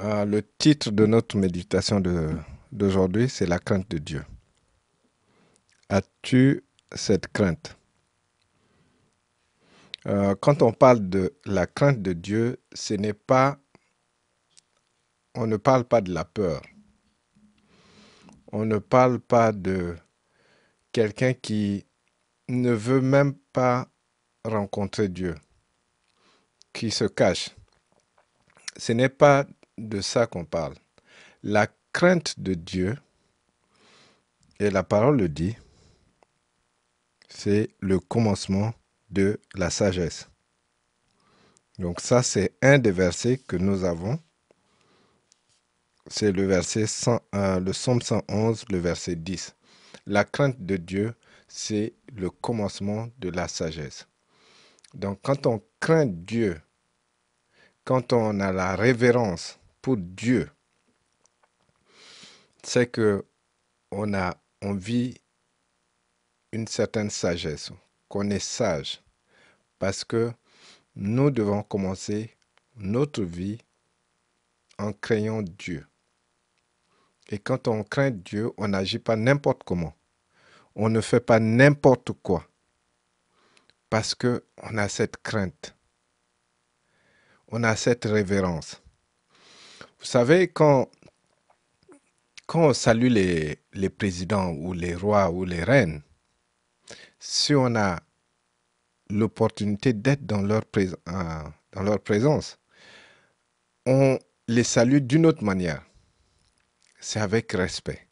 Euh, le titre de notre méditation d'aujourd'hui, c'est la crainte de Dieu. As-tu cette crainte? Euh, Quand on parle de la crainte de Dieu, ce n'est pas, on ne parle pas de la peur. On ne parle pas de quelqu'un qui ne veut même pas rencontrer Dieu, qui se cache. Ce n'est pas de ça qu'on parle. La crainte de Dieu, et la parole le dit, c'est le commencement de la sagesse. Donc ça, c'est un des versets que nous avons. C'est le verset 100, euh, le Somme 111, le verset 10. La crainte de Dieu, c'est le commencement de la sagesse. Donc quand on craint Dieu, quand on a la révérence pour Dieu, c'est que on a on vit une certaine sagesse, qu'on est sage, parce que nous devons commencer notre vie en craignant Dieu. Et quand on craint Dieu, on n'agit pas n'importe comment. On ne fait pas n'importe quoi. Parce que on a cette crainte. On a cette révérence. Vous savez, quand, quand on salue les, présidents ou les rois ou les reines, si on a l'opportunité d'être dans, dans leur présence, on les salue d'une autre manière. C'est avec respect,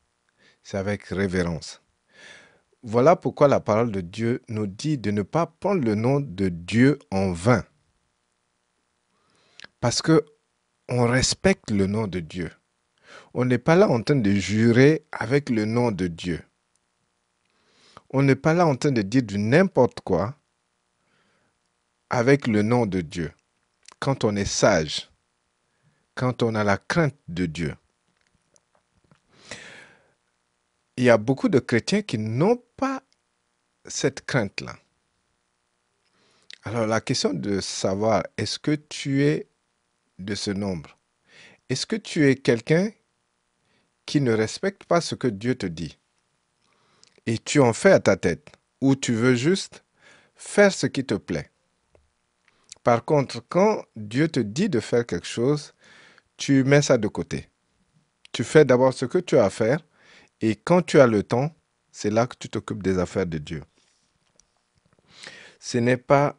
c'est avec révérence. Voilà pourquoi la parole de Dieu nous dit de ne pas prendre le nom de Dieu en vain. Parce que on respecte le nom de Dieu. On n'est pas là en train de jurer avec le nom de Dieu. On n'est pas là en train de dire du n'importe quoi avec le nom de Dieu. Quand on est sage, quand on a la crainte de Dieu. Il y a beaucoup de chrétiens qui n'ont pas cette crainte-là. Alors la question de savoir, est-ce que tu es de ce nombre Est-ce que tu es quelqu'un qui ne respecte pas ce que Dieu te dit? Et tu en fais à ta tête ou tu veux juste faire ce qui te plaît? Par contre, quand Dieu te dit de faire quelque chose, tu mets ça de côté. Tu fais d'abord ce que tu as à faire et quand tu as le temps, c'est là que tu t'occupes des affaires de Dieu. Ce n'est pas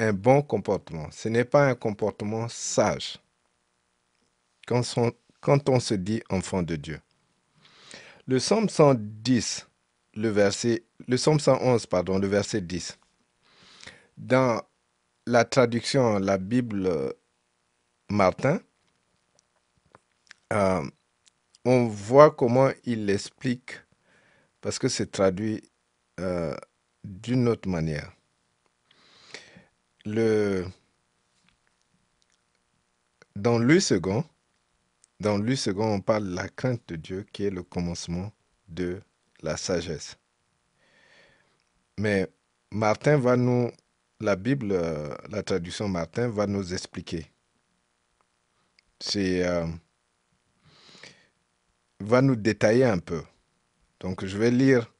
un bon comportement, ce n'est pas un comportement sage quand on, quand on se dit enfant de Dieu. Le psaume 110, le verset, le psaume 111, pardon, le verset 10. Dans la traduction, la Bible euh, Martin, euh, on voit comment il l'explique, parce que c'est traduit euh, d'une autre manière. Le, dans le second, dans le second, on parle de la crainte de Dieu qui est le commencement de la sagesse. Mais Martin va nous, la Bible, euh, la traduction Martin va nous expliquer. C'est va nous détailler un peu. Donc je vais lire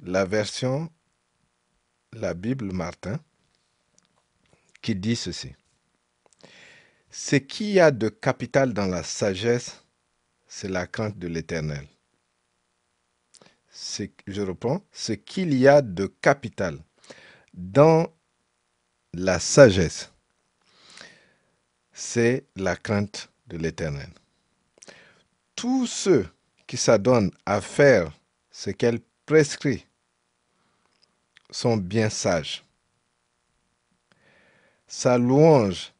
la version, la Bible Martin, qui dit ceci. Ce qu'il y a de capital dans la sagesse, c'est la crainte de l'Éternel. Je reprends, ce qu'il y a de capital dans la sagesse, c'est la crainte de l'Éternel. Tous ceux qui s'adonnent à faire ce qu'elle prescrit sont bien sages. Sa louange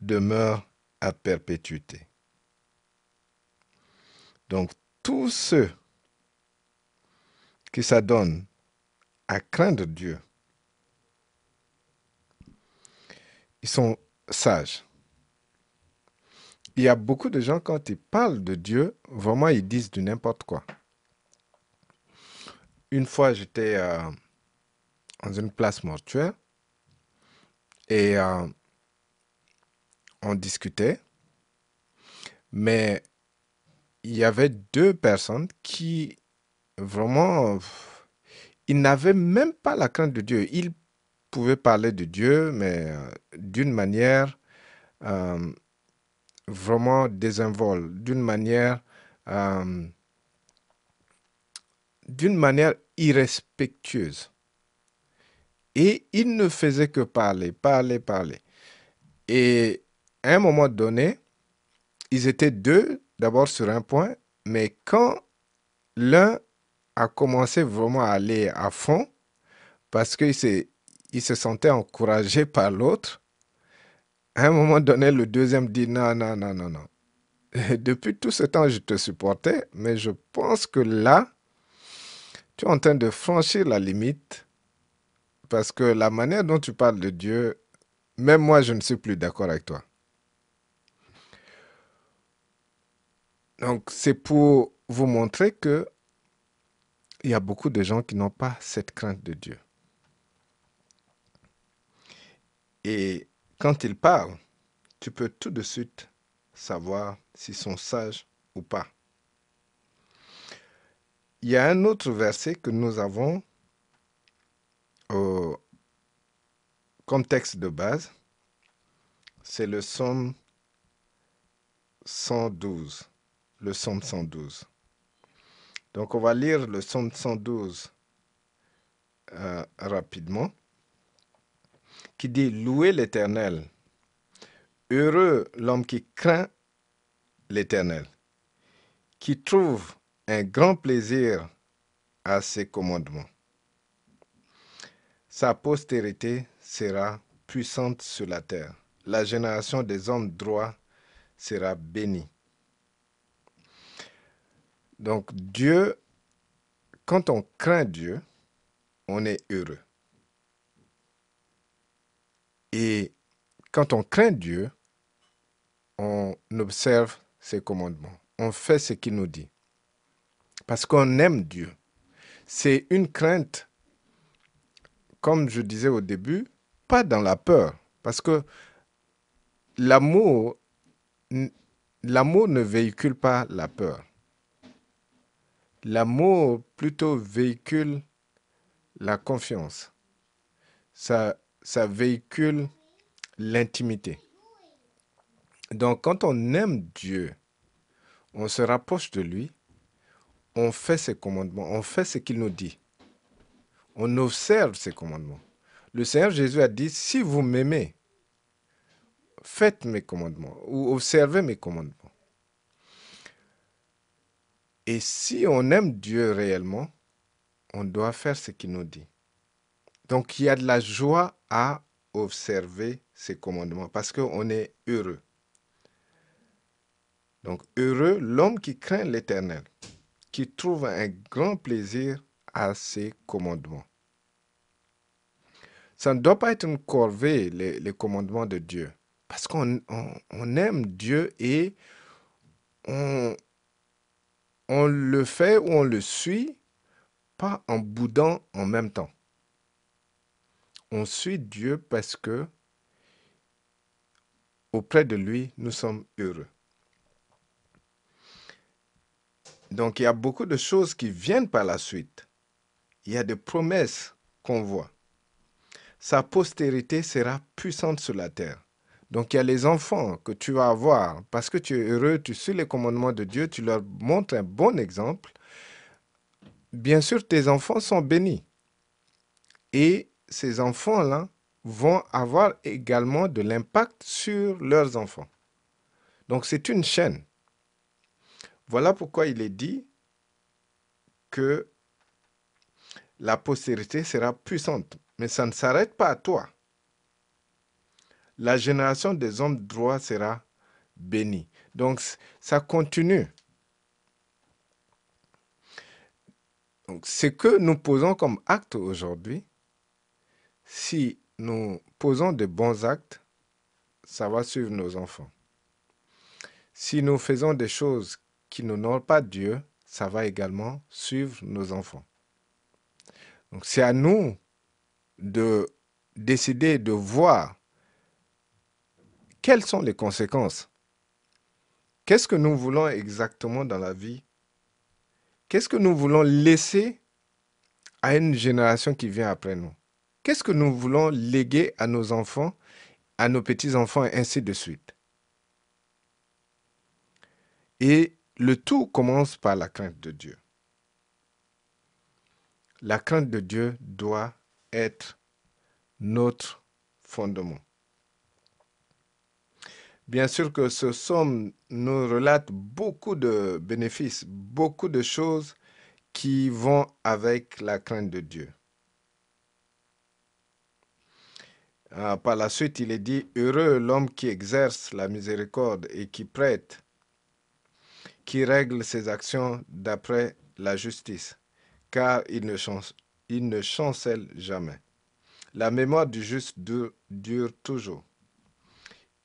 demeure à perpétuité. Donc tous ceux qui s'adonnent à craindre Dieu, ils sont sages il y a beaucoup de gens, quand ils parlent de Dieu, vraiment, ils disent du n'importe quoi. Une fois, j'étais euh, dans une place mortuaire et euh, on discutait. Mais il y avait deux personnes qui vraiment, ils n'avaient même pas la crainte de Dieu. Ils pouvaient parler de Dieu, mais euh, d'une manière euh, vraiment désinvolte, d'une manière, d'une manière irrespectueuse. Et ils ne faisaient que parler, parler, parler. Et à un moment donné, ils étaient deux, d'abord sur un point, mais quand l'un a commencé vraiment à aller à fond, parce qu'il il se sentait encouragé par l'autre, à un moment donné, le deuxième dit non, non, non, non, non. Depuis tout ce temps, je te supportais, mais je pense que là, tu es en train de franchir la limite parce que la manière dont tu parles de Dieu, même moi, je ne suis plus d'accord avec toi. Donc, c'est pour vous montrer que il y a beaucoup de gens qui n'ont pas cette crainte de Dieu. Et quand ils parlent, tu peux tout de suite savoir s'ils sont sages ou pas. Il y a un autre verset que nous avons au, comme texte de base. C'est le psaume 112. Le psaume 112. Donc on va lire le psaume 112 euh, rapidement qui dit Louez l'Éternel. Heureux l'homme qui craint l'Éternel, qui trouve un grand plaisir à ses commandements. Sa postérité sera puissante sur la terre. La génération des hommes droits sera bénie. Donc Dieu, quand on craint Dieu, on est heureux. Et quand on craint Dieu, on observe ses commandements. On fait ce qu'il nous dit. Parce qu'on aime Dieu. C'est une crainte, comme je disais au début, pas dans la peur. Parce que l'amour, ne véhicule pas la peur. L'amour plutôt véhicule la confiance. Ça ça véhicule l'intimité. Donc quand on aime Dieu, on se rapproche de lui, on fait ses commandements, on fait ce qu'il nous dit. On observe ses commandements. Le Seigneur Jésus a dit, si vous m'aimez, faites mes commandements ou observez mes commandements. Et si on aime Dieu réellement, on doit faire ce qu'il nous dit. Donc il y a de la joie à observer ces commandements parce qu'on est heureux. Donc heureux l'homme qui craint l'Éternel, qui trouve un grand plaisir à ses commandements. Ça ne doit pas être une corvée, les, commandements de Dieu, parce qu'on aime Dieu et on, on le fait ou on le suit, pas en boudant en même temps on suit Dieu parce que auprès de lui, nous sommes heureux. Donc il y a beaucoup de choses qui viennent par la suite. Il y a des promesses qu'on voit. Sa postérité sera puissante sur la terre. Donc il y a les enfants que tu vas avoir parce que tu es heureux, tu suis les commandements de Dieu, tu leur montres un bon exemple. Bien sûr, tes enfants sont bénis. Et ces enfants-là vont avoir également de l'impact sur leurs enfants. Donc c'est une chaîne. Voilà pourquoi il est dit que la postérité sera puissante. Mais ça ne s'arrête pas à toi. La génération des hommes droits sera bénie. Donc ça continue. Ce que nous posons comme acte aujourd'hui, si nous posons de bons actes, ça va suivre nos enfants. Si nous faisons des choses qui n'honorent pas Dieu, ça va également suivre nos enfants. Donc c'est à nous de décider de voir quelles sont les conséquences. Qu'est-ce que nous voulons exactement dans la vie? Qu'est-ce que nous voulons laisser à une génération qui vient après nous? Qu'est-ce que nous voulons léguer à nos enfants, à nos petits-enfants, et ainsi de suite? Et le tout commence par la crainte de Dieu. La crainte de Dieu doit être notre fondement. Bien sûr que ce somme nous relate beaucoup de bénéfices, beaucoup de choses qui vont avec la crainte de Dieu. Ah, par la suite, il est dit, Heureux l'homme qui exerce la miséricorde et qui prête, qui règle ses actions d'après la justice, car il ne, chancelle jamais. La mémoire du juste dure toujours.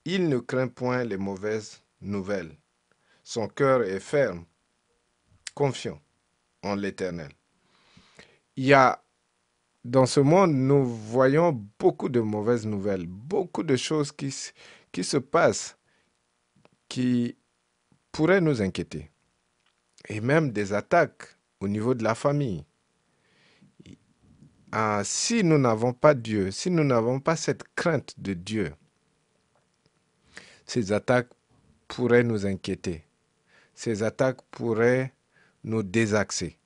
Il ne craint point les mauvaises nouvelles. Son cœur est ferme, confiant en l'Éternel. Il y a dans ce monde, nous voyons beaucoup de mauvaises nouvelles, beaucoup de choses qui se passent qui pourraient nous inquiéter. Et même des attaques au niveau de la famille. Ah, si nous n'avons pas Dieu, si nous n'avons pas cette crainte de Dieu, ces attaques pourraient nous inquiéter. Ces attaques pourraient nous désaxer.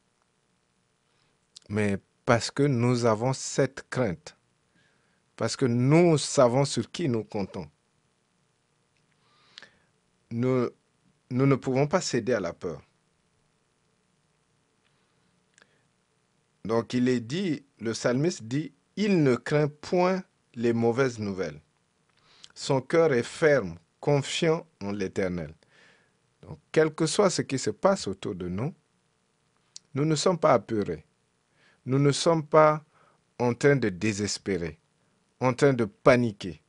Mais parce que nous avons cette crainte, parce que nous savons sur qui nous comptons, nous, nous ne pouvons pas céder à la peur. Donc il est dit, le psalmiste dit, il ne craint point les mauvaises nouvelles. Son cœur est ferme confiant en l'Éternel. Donc, quel que soit ce qui se passe autour de nous, nous ne sommes pas apeurés. Nous ne sommes pas en train de désespérer, en train de paniquer,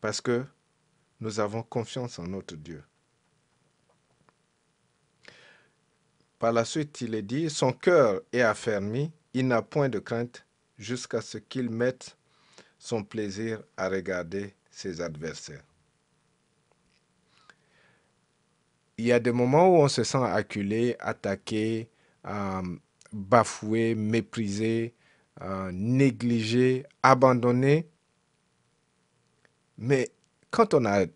parce que nous avons confiance en notre Dieu. Par la suite, il est dit, son cœur est affermi, il n'a point de crainte jusqu'à ce qu'il mette son plaisir à regarder ses adversaires. il y a des moments où on se sent acculé, attaqué, euh, bafoué, méprisé, euh, négligé, abandonné. Mais quand on a,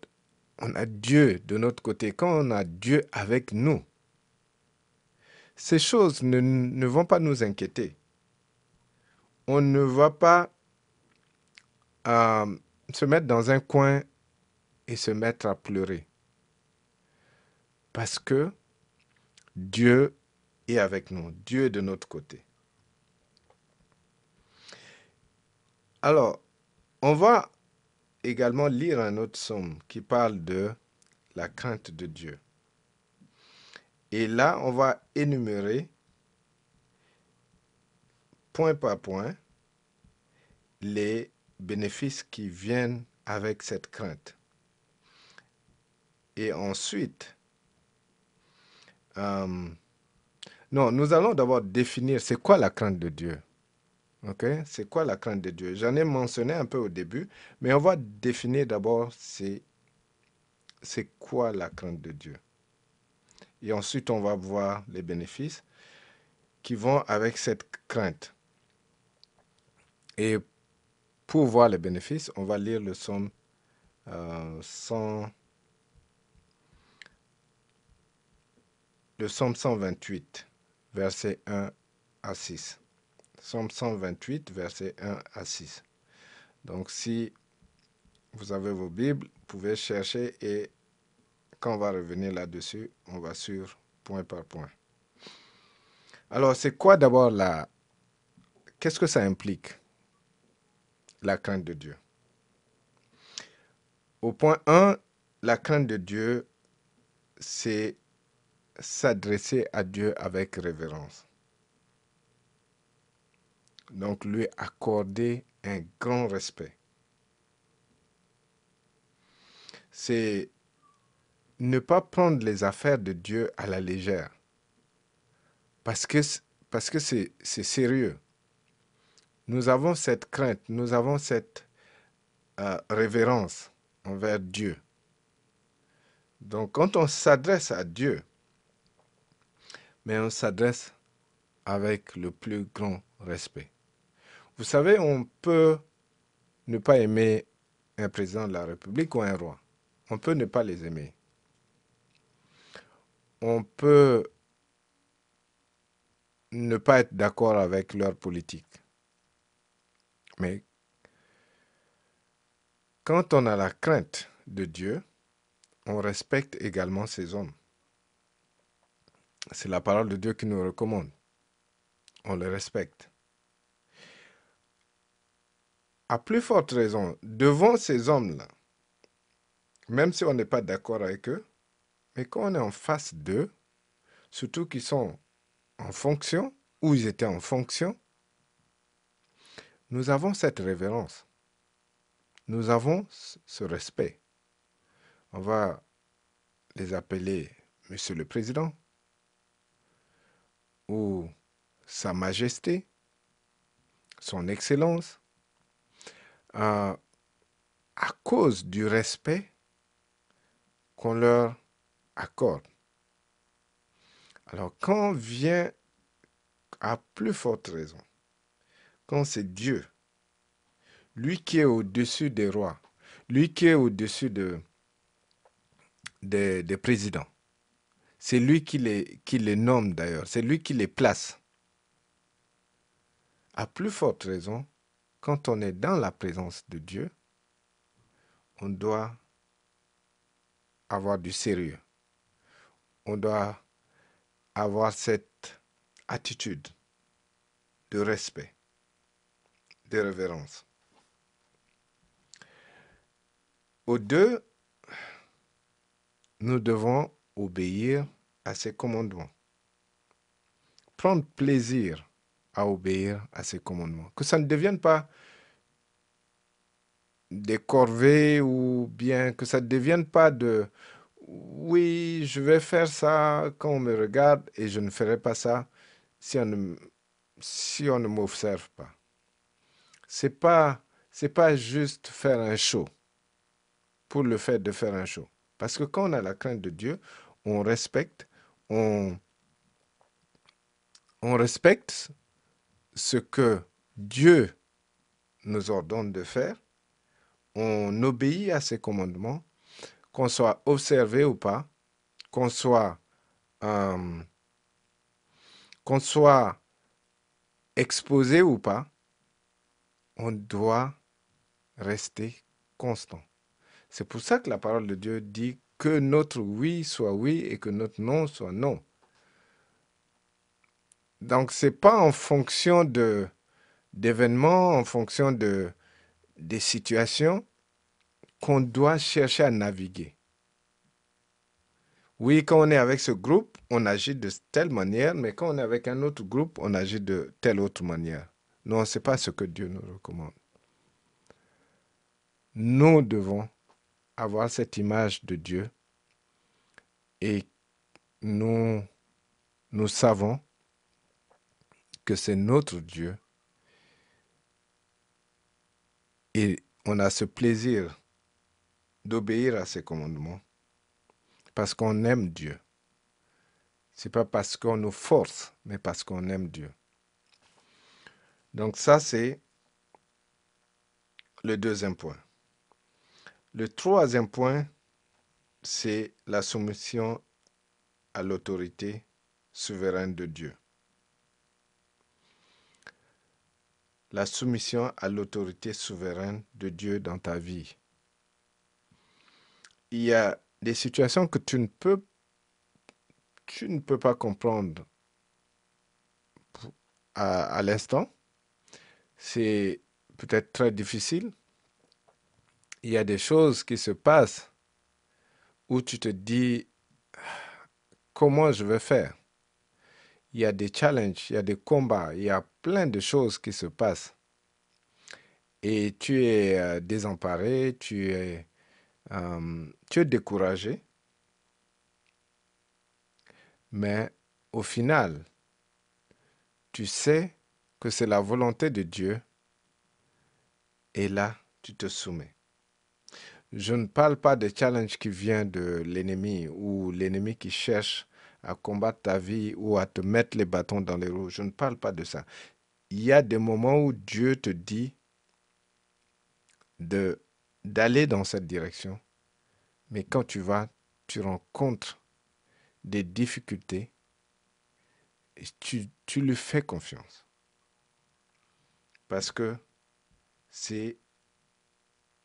on a Dieu de notre côté, quand on a Dieu avec nous, ces choses ne, vont pas nous inquiéter. On ne va pas euh, se mettre dans un coin et se mettre à pleurer. Parce que Dieu est avec nous, Dieu est de notre côté. Alors, on va également lire un autre psaume qui parle de la crainte de Dieu. Et là, on va énumérer point par point les bénéfices qui viennent avec cette crainte. Et ensuite, euh, non, nous allons d'abord définir c'est quoi la crainte de Dieu. Ok? C'est quoi la crainte de Dieu? J'en ai mentionné un peu au début, mais on va définir d'abord c'est, c'est quoi la crainte de Dieu. Et ensuite, on va voir les bénéfices qui vont avec cette crainte. Et pour voir les bénéfices, on va lire le psaume euh, 100. le psaume 128, verset 1 à 6. Psaume 128, verset 1 à 6. Donc si vous avez vos Bibles, vous pouvez chercher et quand on va revenir là-dessus, on va sur point par point. Alors, c'est quoi d'abord la... Qu'est-ce que ça implique La crainte de Dieu? Au point 1, la crainte de Dieu, c'est s'adresser à Dieu avec révérence. Donc lui accorder un grand respect. C'est ne pas prendre les affaires de Dieu à la légère. Parce que parce que c'est sérieux. Nous avons cette crainte, nous avons cette euh, révérence envers Dieu. Donc quand on s'adresse à Dieu, mais on s'adresse avec le plus grand respect. Vous savez, on peut ne pas aimer un président de la République ou un roi. On peut ne pas les aimer. On peut ne pas être d'accord avec leur politique. Mais quand on a la crainte de Dieu, on respecte également ces hommes. C'est la parole de Dieu qui nous recommande. On les respecte. À plus forte raison, devant ces hommes-là, même si on n'est pas d'accord avec eux, mais quand on est en face d'eux, surtout qu'ils sont en fonction, ou ils étaient en fonction, nous avons cette révérence. Nous avons ce respect. On va les appeler Monsieur le Président ou Sa Majesté, Son Excellence, euh, à cause du respect qu'on leur Alors quand vient à plus forte raison, quand c'est Dieu, lui qui est au-dessus des rois, lui qui est au-dessus de, des, présidents, c'est lui qui les, qui les nomme d'ailleurs, c'est lui qui les place. À plus forte raison, quand on est dans la présence de Dieu, on doit avoir du sérieux. On doit avoir cette attitude de respect, de révérence. Aux deux, nous devons obéir à ses commandements. Prendre plaisir à obéir à ses commandements. Que ça ne devienne pas des corvées ou bien que ça ne devienne pas de oui, je vais faire ça quand on me regarde et je ne ferai pas ça si on ne, si ne m'observe pas. C'est pas pas juste faire un show pour le fait de faire un show. Parce que quand on a la crainte de Dieu, on respecte, on, on respecte ce que Dieu nous ordonne de faire, on obéit à ses commandements, qu'on soit observé ou pas, qu'on soit, euh, qu'on soit exposé ou pas, on doit rester constant. C'est pour ça que la parole de Dieu dit que notre oui soit oui et que notre non soit non. Donc c'est pas en fonction de d'événements, en fonction de des situations qu'on doit chercher à naviguer. Oui, quand on est avec ce groupe, on agit de telle manière, mais quand on est avec un autre groupe, on agit de telle autre manière. Non, ce n'est pas ce que Dieu nous recommande. Nous devons avoir cette image de Dieu et nous, nous savons que c'est notre Dieu et on a ce plaisir d'obéir à ses commandements parce qu'on aime Dieu. C'est pas parce qu'on nous force, mais parce qu'on aime Dieu. Donc ça, c'est le deuxième point. Le troisième point, c'est la soumission à l'autorité souveraine de Dieu. La soumission à l'autorité souveraine de Dieu dans ta vie. Il y a des situations que tu ne peux, tu ne peux pas comprendre à, à l'instant. C'est peut-être très difficile, il y a des choses qui se passent où tu te dis comment je vais faire? Il y a des challenges, il y a des combats, il y a plein de choses qui se passent. Et tu es euh, désemparé, tu es, euh, tu es découragé. Mais au final, tu sais que c'est la volonté de Dieu et là, tu te soumets. Je ne parle pas de challenge qui vient de l'ennemi ou l'ennemi qui cherche à combattre ta vie ou à te mettre les bâtons dans les roues. Je ne parle pas de ça. Il y a des moments où Dieu te dit de d'aller dans cette direction. Mais quand tu vas, tu rencontres des difficultés et tu, lui fais confiance. Parce que c'est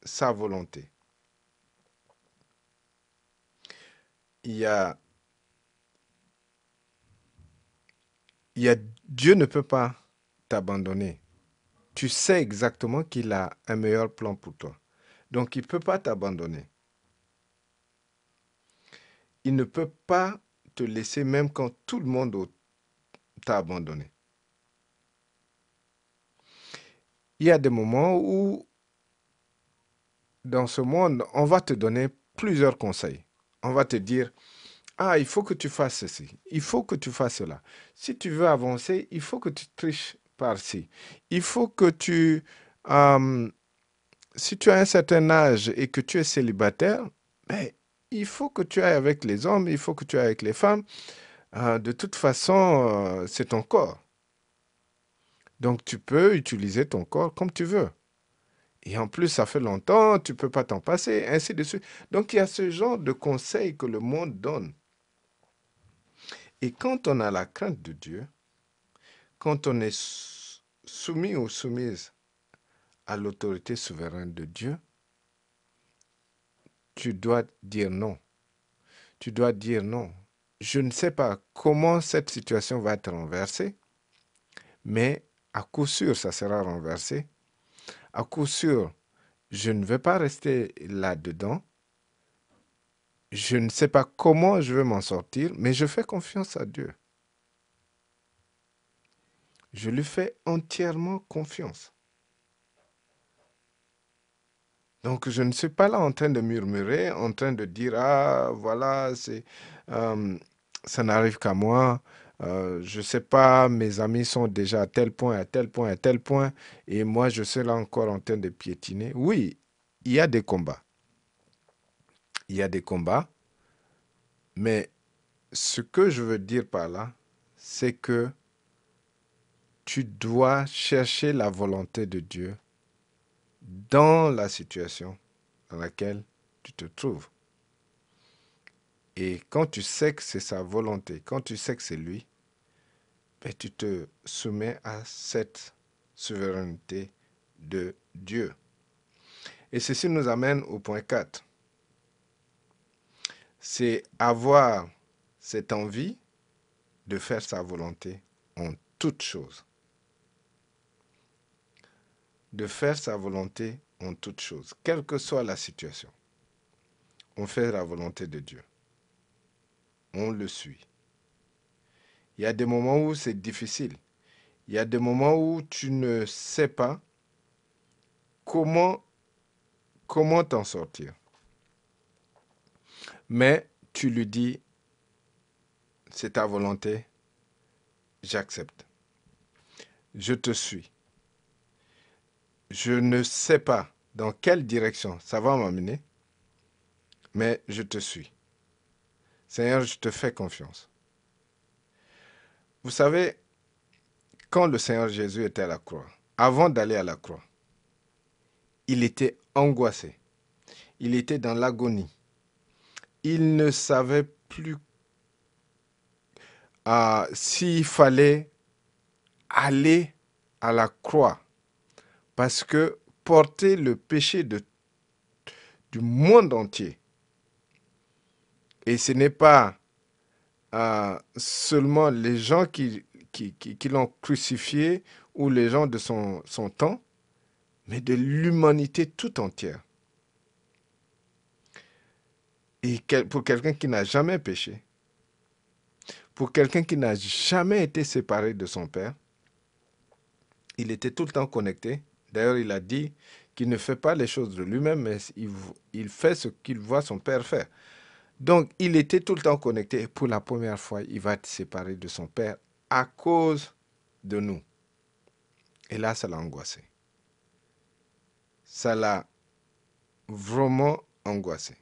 sa volonté. Il y a, il y a Dieu ne peut pas t'abandonner. Tu sais exactement qu'il a un meilleur plan pour toi. Donc il ne peut pas t'abandonner. Il ne peut pas te laisser même quand tout le monde t'a abandonné. Il y a des moments où, dans ce monde, on va te donner plusieurs conseils. On va te dire, ah, il faut que tu fasses ceci, il faut que tu fasses cela. Si tu veux avancer, il faut que tu triches par-ci. Il faut que tu... Euh, si tu as un certain âge et que tu es célibataire, ben, il faut que tu ailles avec les hommes, il faut que tu ailles avec les femmes. Euh, de toute façon, euh, c'est ton corps. Donc tu peux utiliser ton corps comme tu veux. Et en plus, ça fait longtemps, tu ne peux pas t'en passer, ainsi de suite. Donc il y a ce genre de conseils que le monde donne. Et quand on a la crainte de Dieu, quand on est soumis ou soumise à l'autorité souveraine de Dieu, tu dois dire non. Tu dois dire non. Je ne sais pas comment cette situation va être renversée, mais à coup sûr, ça sera renversé. À coup sûr, je ne vais pas rester là-dedans. Je ne sais pas comment je vais m'en sortir, mais je fais confiance à Dieu. Je lui fais entièrement confiance. Donc je ne suis pas là en train de murmurer, en train de dire ah voilà c'est euh, ça n'arrive qu'à moi. Euh, je ne sais pas, mes amis sont déjà à tel point, à tel point, à tel point, et moi je suis là encore en train de piétiner. Oui, il y a des combats. Il y a des combats, mais ce que je veux dire par là, c'est que tu dois chercher la volonté de Dieu dans la situation dans laquelle tu te trouves. Et quand tu sais que c'est sa volonté, quand tu sais que c'est lui, ben, tu te soumets à cette souveraineté de Dieu. Et ceci nous amène au point 4. C'est avoir cette envie de faire sa volonté en toutes choses de faire sa volonté en toutes choses, quelle que soit la situation. On fait la volonté de Dieu. On le suit. Il y a des moments où c'est difficile. Il y a des moments où tu ne sais pas comment comment t'en sortir. Mais tu lui dis c'est ta volonté, j'accepte. Je te suis je ne sais pas dans quelle direction ça va m'amener, mais je te suis. Seigneur, je te fais confiance. Vous savez, quand le Seigneur Jésus était à la croix, avant d'aller à la croix, il était angoissé. Il était dans l'agonie. Il ne savait plus euh, s'il fallait aller à la croix parce que porter le péché de, du monde entier, et ce n'est pas euh, seulement les gens qui, qui, l'ont crucifié ou les gens de son, son temps, mais de l'humanité tout entière. Et pour quelqu'un qui n'a jamais péché, pour quelqu'un qui n'a jamais été séparé de son Père, il était tout le temps connecté D'ailleurs, il a dit qu'il ne fait pas les choses de lui-même, mais il, fait ce qu'il voit son père faire. Donc, il était tout le temps connecté. Et pour la première fois, il va être séparé de son père à cause de nous. Et là, ça l'a angoissé. Ça l'a vraiment angoissé.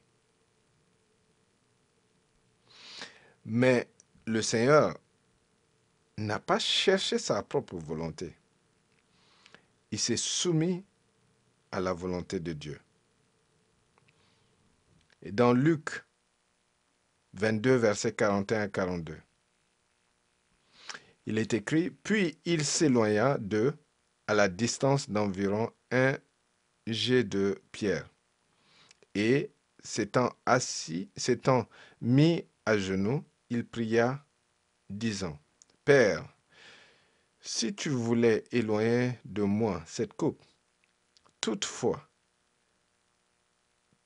Mais le Seigneur n'a pas cherché sa propre volonté. Il s'est soumis à la volonté de Dieu. Et dans Luc 22, versets 41 à 42, il est écrit, Puis il s'éloigna d'eux à la distance d'environ un jet de pierre. Et s'étant assis, s'étant mis à genoux, il pria, disant, Père, si tu voulais éloigner de moi cette coupe, toutefois,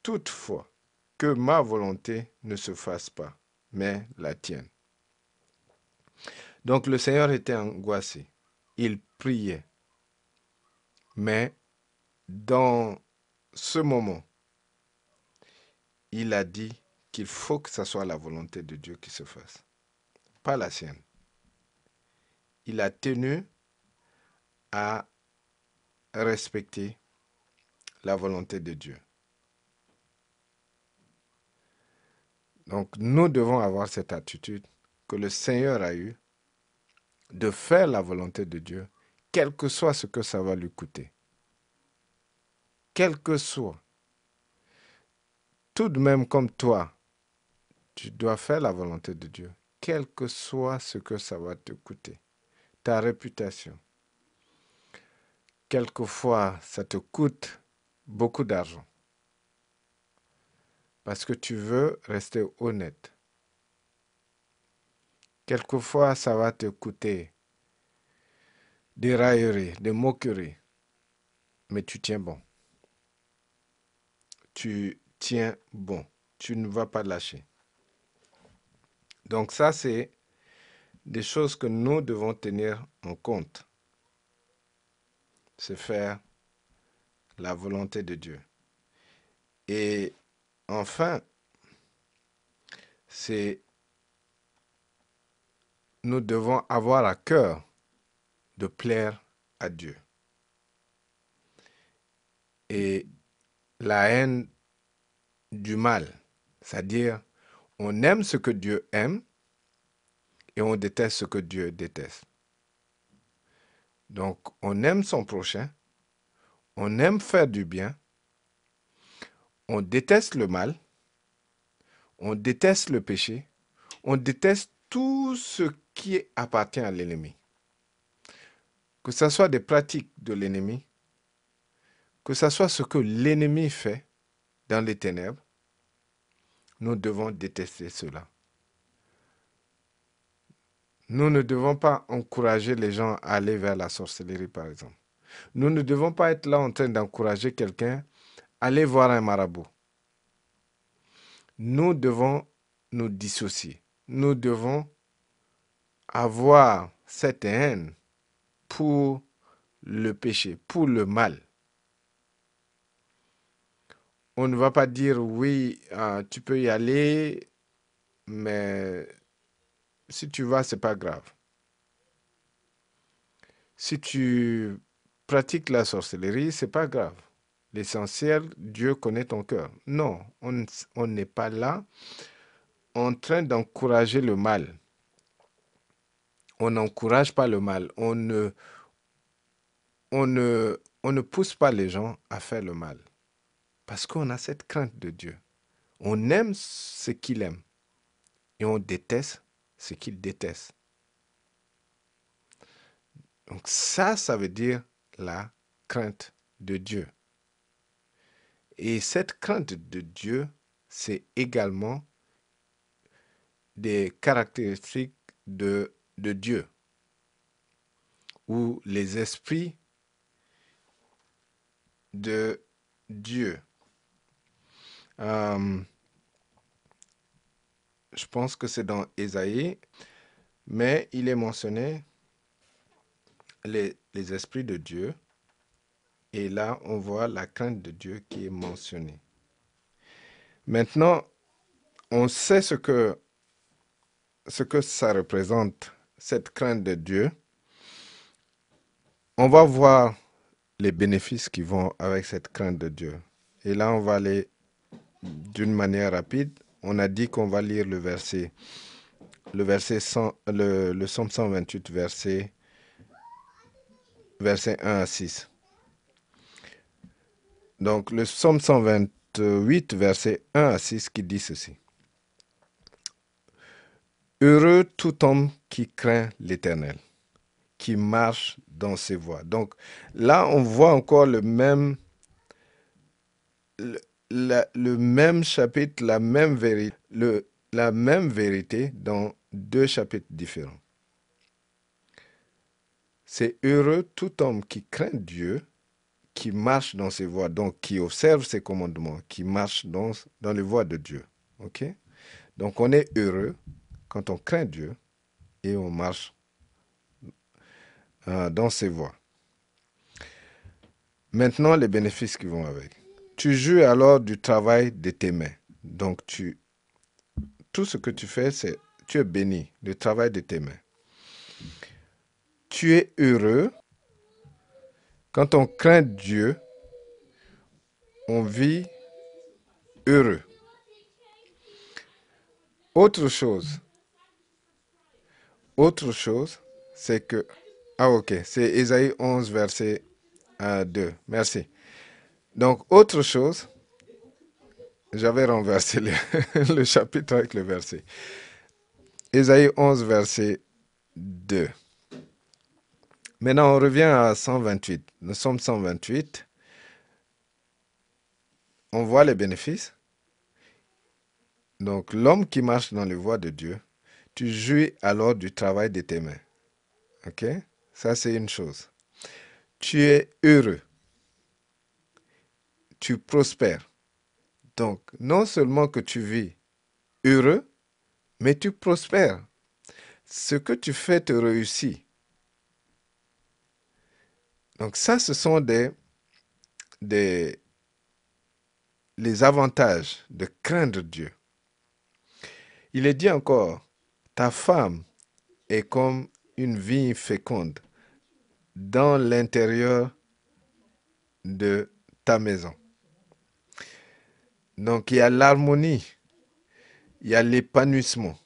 toutefois, que ma volonté ne se fasse pas, mais la tienne. Donc le Seigneur était angoissé. Il priait. Mais dans ce moment, il a dit qu'il faut que ce soit la volonté de Dieu qui se fasse, pas la sienne. Il a tenu à respecter la volonté de Dieu. Donc nous devons avoir cette attitude que le Seigneur a eue de faire la volonté de Dieu, quel que soit ce que ça va lui coûter. Quel que soit. Tout de même comme toi, tu dois faire la volonté de Dieu, quel que soit ce que ça va te coûter. Ta réputation. Quelquefois, ça te coûte beaucoup d'argent. Parce que tu veux rester honnête. Quelquefois, ça va te coûter des railleries, des moqueries, mais tu tiens bon. Tu tiens bon. Tu ne vas pas lâcher. Donc ça, c'est des choses que nous devons tenir en compte. C'est faire la volonté de Dieu. Et enfin, c'est nous devons avoir à cœur de plaire à Dieu. Et la haine du mal, c'est-à-dire on aime ce que Dieu aime et on déteste ce que Dieu déteste. Donc on aime son prochain, on aime faire du bien, on déteste le mal, on déteste le péché, on déteste tout ce qui appartient à l'ennemi. Que ce soit des pratiques de l'ennemi, que ce soit ce que l'ennemi fait dans les ténèbres, nous devons détester cela. Nous ne devons pas encourager les gens à aller vers la sorcellerie, par exemple. Nous ne devons pas être là en train d'encourager quelqu'un à aller voir un marabout. Nous devons nous dissocier. Nous devons avoir cette haine pour le péché, pour le mal. On ne va pas dire oui, euh, tu peux y aller, mais si tu vas, c'est pas grave. Si tu pratiques la sorcellerie, c'est pas grave. L'essentiel, Dieu connaît ton cœur. Non, on n'est pas là en train d'encourager le mal on n'encourage pas le mal. On ne, on, ne, on ne pousse pas les gens à faire le mal. Parce qu'on a cette crainte de Dieu. On aime ce qu'il aime. Et on déteste ce qu'il déteste. Donc ça, ça veut dire la crainte de Dieu. Et cette crainte de Dieu, c'est également des caractéristiques de Dieu, ou les esprits de Dieu. Euh, je pense que c'est dans Ésaïe, mais il est mentionné les, esprits de Dieu. Et là, on voit la crainte de Dieu qui est mentionnée. Maintenant, on sait ce que, ce que ça représente cette crainte de Dieu, on va voir les bénéfices qui vont avec cette crainte de Dieu. Et là, on va aller d'une manière rapide. On a dit qu'on va lire le verset, le verset 100, le, Somme 128, verset, verset 1 à 6. Donc, le Somme 128, verset 1 à 6, qui dit ceci. Heureux tout homme qui craint l'Éternel, qui marche dans ses voies. Donc là, on voit encore le même, le même chapitre, la même, vérité, la même vérité dans deux chapitres différents. C'est heureux tout homme qui craint Dieu, qui marche dans ses voies, donc qui observe ses commandements, qui marche dans, dans les voies de Dieu. OK? Donc on est heureux quand on craint Dieu et on marche euh, dans ses voies. Maintenant, les bénéfices qui vont avec. Tu joues alors du travail de tes mains. Donc, tu, tout ce que tu fais, c'est tu es béni, le travail de tes mains. Tu es heureux. Quand on craint Dieu, on vit heureux. Autre chose, autre chose, c'est que... Ah ok, c'est Ésaïe 11, verset 2. Merci. Donc, autre chose, j'avais renversé le, chapitre avec le verset. Ésaïe 11, verset 2. Maintenant, on revient à 128. Nous sommes 128. On voit les bénéfices. Donc, l'homme qui marche dans les voies de Dieu, tu jouis alors du travail de tes mains. OK? Ça, c'est une chose. Tu es heureux. Tu prospères. Donc, non seulement que tu vis heureux, mais tu prospères. Ce que tu fais te réussit. Donc ça, ce sont des, des les avantages de craindre Dieu. Il est dit encore, ta femme est comme une vigne féconde dans l'intérieur de ta maison. Donc il y a l'harmonie, il y a l'épanouissement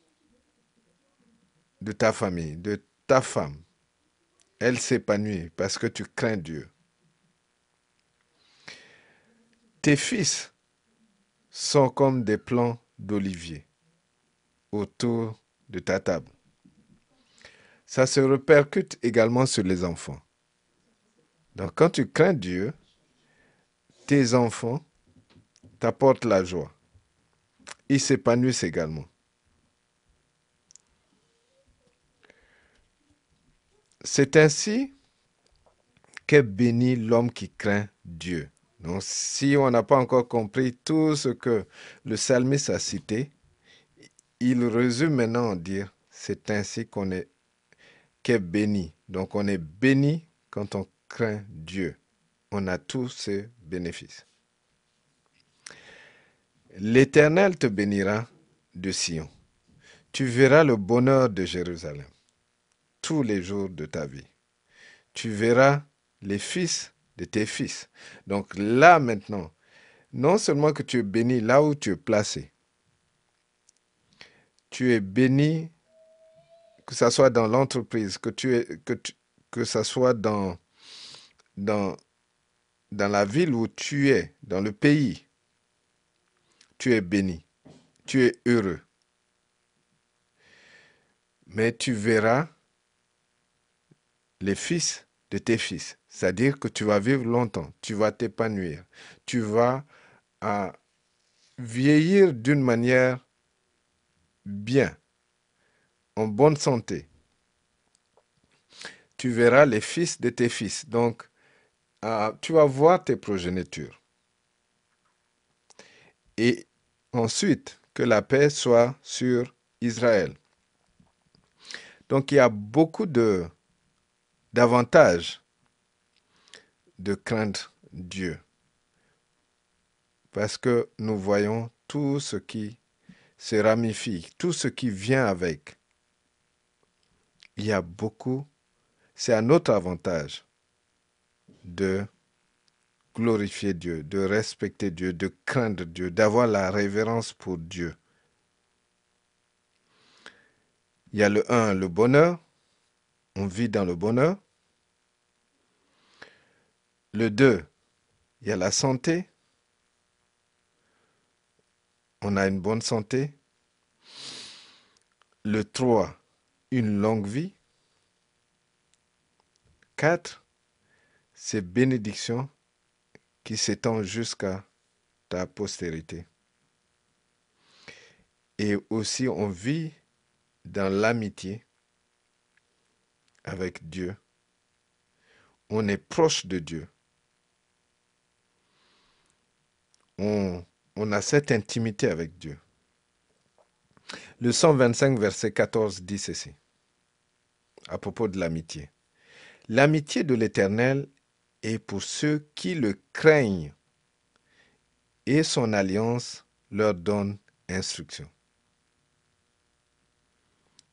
de ta famille, de ta femme. Elle s'épanouit parce que tu crains Dieu. Tes fils sont comme des plants d'olivier autour de ta table. Ça se répercute également sur les enfants. Donc quand tu crains Dieu, tes enfants t'apportent la joie. Ils s'épanouissent également. C'est ainsi qu'est béni l'homme qui craint Dieu. Donc, si on n'a pas encore compris tout ce que le psalmiste a cité, il résume maintenant en dire c'est ainsi qu'on est qu'est béni. Donc, on est béni quand on craint Dieu. On a tous ces bénéfices. L'Éternel te bénira de Sion. Tu verras le bonheur de Jérusalem tous les jours de ta vie. Tu verras les fils de tes fils. Donc là maintenant, non seulement que tu es béni là où tu es placé, tu es béni que ce soit dans l'entreprise, que tu soit dans dans dans la ville où tu es, dans le pays. Tu es béni. Tu es heureux. Mais tu verras les fils de tes fils. C'est-à-dire que tu vas vivre longtemps, tu vas t'épanouir, tu vas à vieillir d'une manière bien, en bonne santé. Tu verras les fils de tes fils. Donc, euh, tu vas voir tes progénitures. Et ensuite, que la paix soit sur Israël. Donc, il y a beaucoup de davantage de craindre Dieu. Parce que nous voyons tout ce qui se ramifie, tout ce qui vient avec. Il y a beaucoup, c'est à notre avantage de glorifier Dieu, de respecter Dieu, de craindre Dieu, d'avoir la révérence pour Dieu. Il y a le 1, le bonheur. On vit dans le bonheur. Le 2, il y a la santé. On a une bonne santé. Le 3, une longue vie. 4, c'est bénédiction qui s'étend jusqu'à ta postérité. Et aussi, on vit dans l'amitié avec Dieu. On est proche de Dieu. On, a cette intimité avec Dieu. Le 125, verset 14 dit ceci, à propos de l'amitié. L'amitié de l'Éternel est pour ceux qui le craignent, et son alliance leur donne instruction.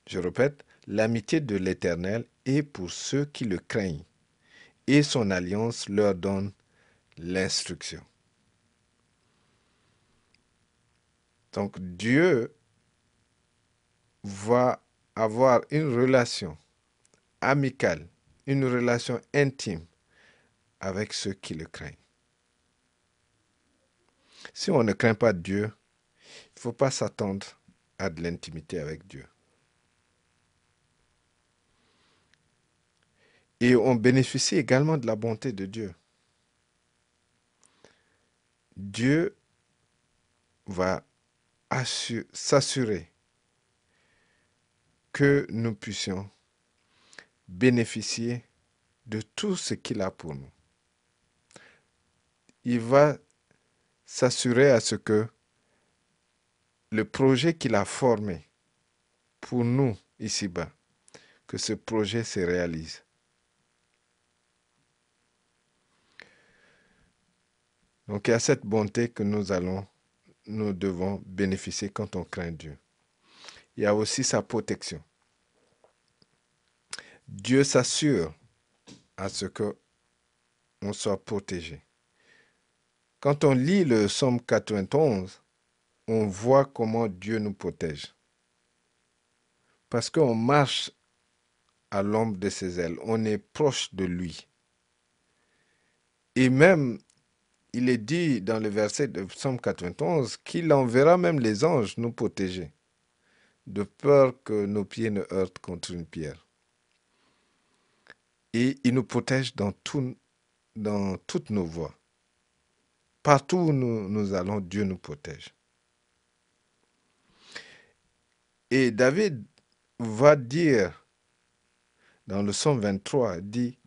Je répète, l'amitié de l'Éternel est pour ceux qui le craignent, et son alliance leur donne l'instruction. Donc Dieu va avoir une relation amicale, une relation intime avec ceux qui le craignent. Si on ne craint pas Dieu, il ne faut pas s'attendre à de l'intimité avec Dieu. Et on bénéficie également de la bonté de Dieu. Dieu va s'assurer que nous puissions bénéficier de tout ce qu'il a pour nous. Il va s'assurer à ce que le projet qu'il a formé pour nous ici-bas, que ce projet se réalise. Donc il y a cette bonté que nous allons, nous devons bénéficier quand on craint Dieu. Il y a aussi sa protection. Dieu s'assure à ce que on soit protégé. Quand on lit le psaume 91, on voit comment Dieu nous protège. Parce qu'on marche à l'ombre de ses ailes, on est proche de lui. Et même il est dit dans le verset de Psaume 91 qu'il enverra même les anges nous protéger, de peur que nos pieds ne heurtent contre une pierre. Et il nous protège dans, dans toutes nos voies. Partout où nous, allons, Dieu nous protège. Et David va dire dans le psaume 23, dit,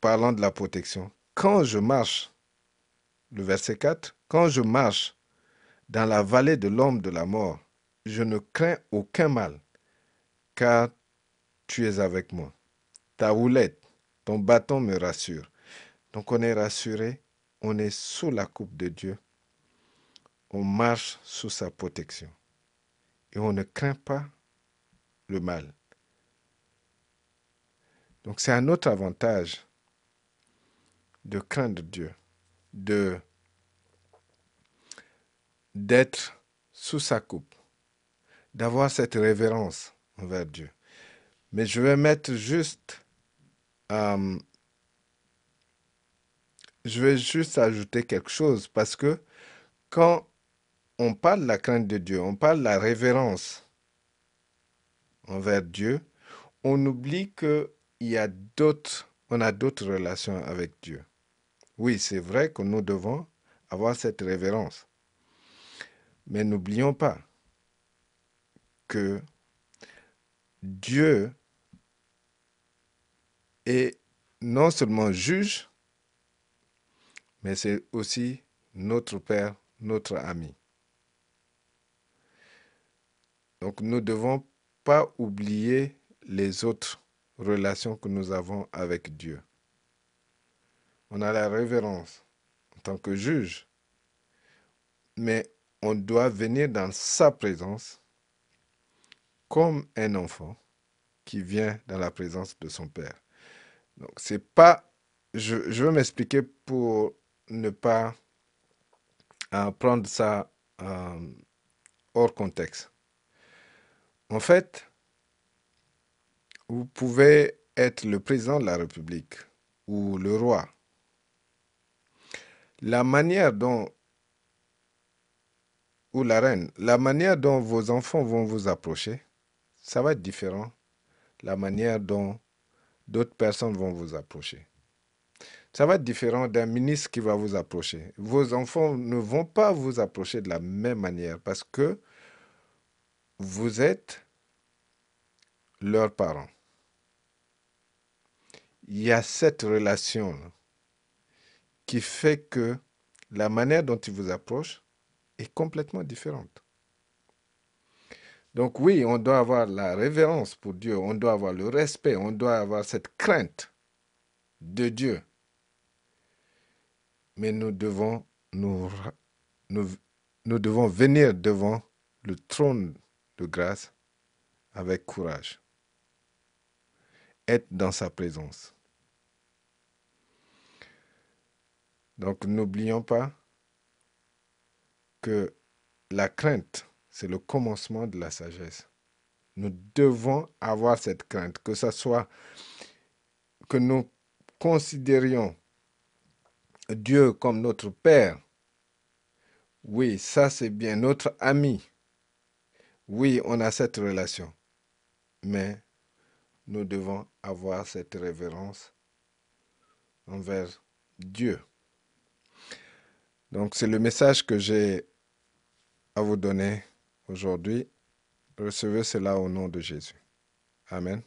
parlant de la protection, quand je marche le verset 4, Quand je marche dans la vallée de l'homme de la mort, je ne crains aucun mal, car tu es avec moi. Ta roulette, ton bâton me rassure. Donc on est rassuré, on est sous la coupe de Dieu, on marche sous sa protection et on ne craint pas le mal. Donc c'est un autre avantage de craindre Dieu de d'être sous sa coupe, d'avoir cette révérence envers Dieu. Mais je vais mettre juste, euh, je vais juste ajouter quelque chose parce que quand on parle de la crainte de Dieu, on parle de la révérence envers Dieu, on oublie que il y a d'autres, on a d'autres relations avec Dieu. Oui, c'est vrai que nous devons avoir cette révérence. Mais n'oublions pas que Dieu est non seulement juge, mais c'est aussi notre Père, notre ami. Donc nous ne devons pas oublier les autres relations que nous avons avec Dieu on a la révérence en tant que juge, mais on doit venir dans sa présence comme un enfant qui vient dans la présence de son père. Donc c'est pas je, je vais m'expliquer pour ne pas euh, prendre ça euh, hors contexte. En fait, vous pouvez être le président de la République ou le roi. La manière dont, ou la reine, la manière dont vos enfants vont vous approcher, ça va être différent. La manière dont d'autres personnes vont vous approcher. Ça va être différent d'un ministre qui va vous approcher. Vos enfants ne vont pas vous approcher de la même manière parce que vous êtes leurs parents. Il y a cette relation qui fait que la manière dont ils vous approchent est complètement différente. Donc oui, on doit avoir la révérence pour Dieu, on doit avoir le respect, on doit avoir cette crainte de Dieu. Mais nous devons nous, nous, nous devons venir devant le trône de grâce avec courage. Être dans sa présence. Donc n'oublions pas que la crainte, c'est le commencement de la sagesse. Nous devons avoir cette crainte, que ce soit que nous considérions Dieu comme notre Père. Oui, ça c'est bien, notre ami. Oui, on a cette relation. Mais nous devons avoir cette révérence envers Dieu. Donc c'est le message que j'ai à vous donner aujourd'hui. Recevez cela au nom de Jésus. Amen.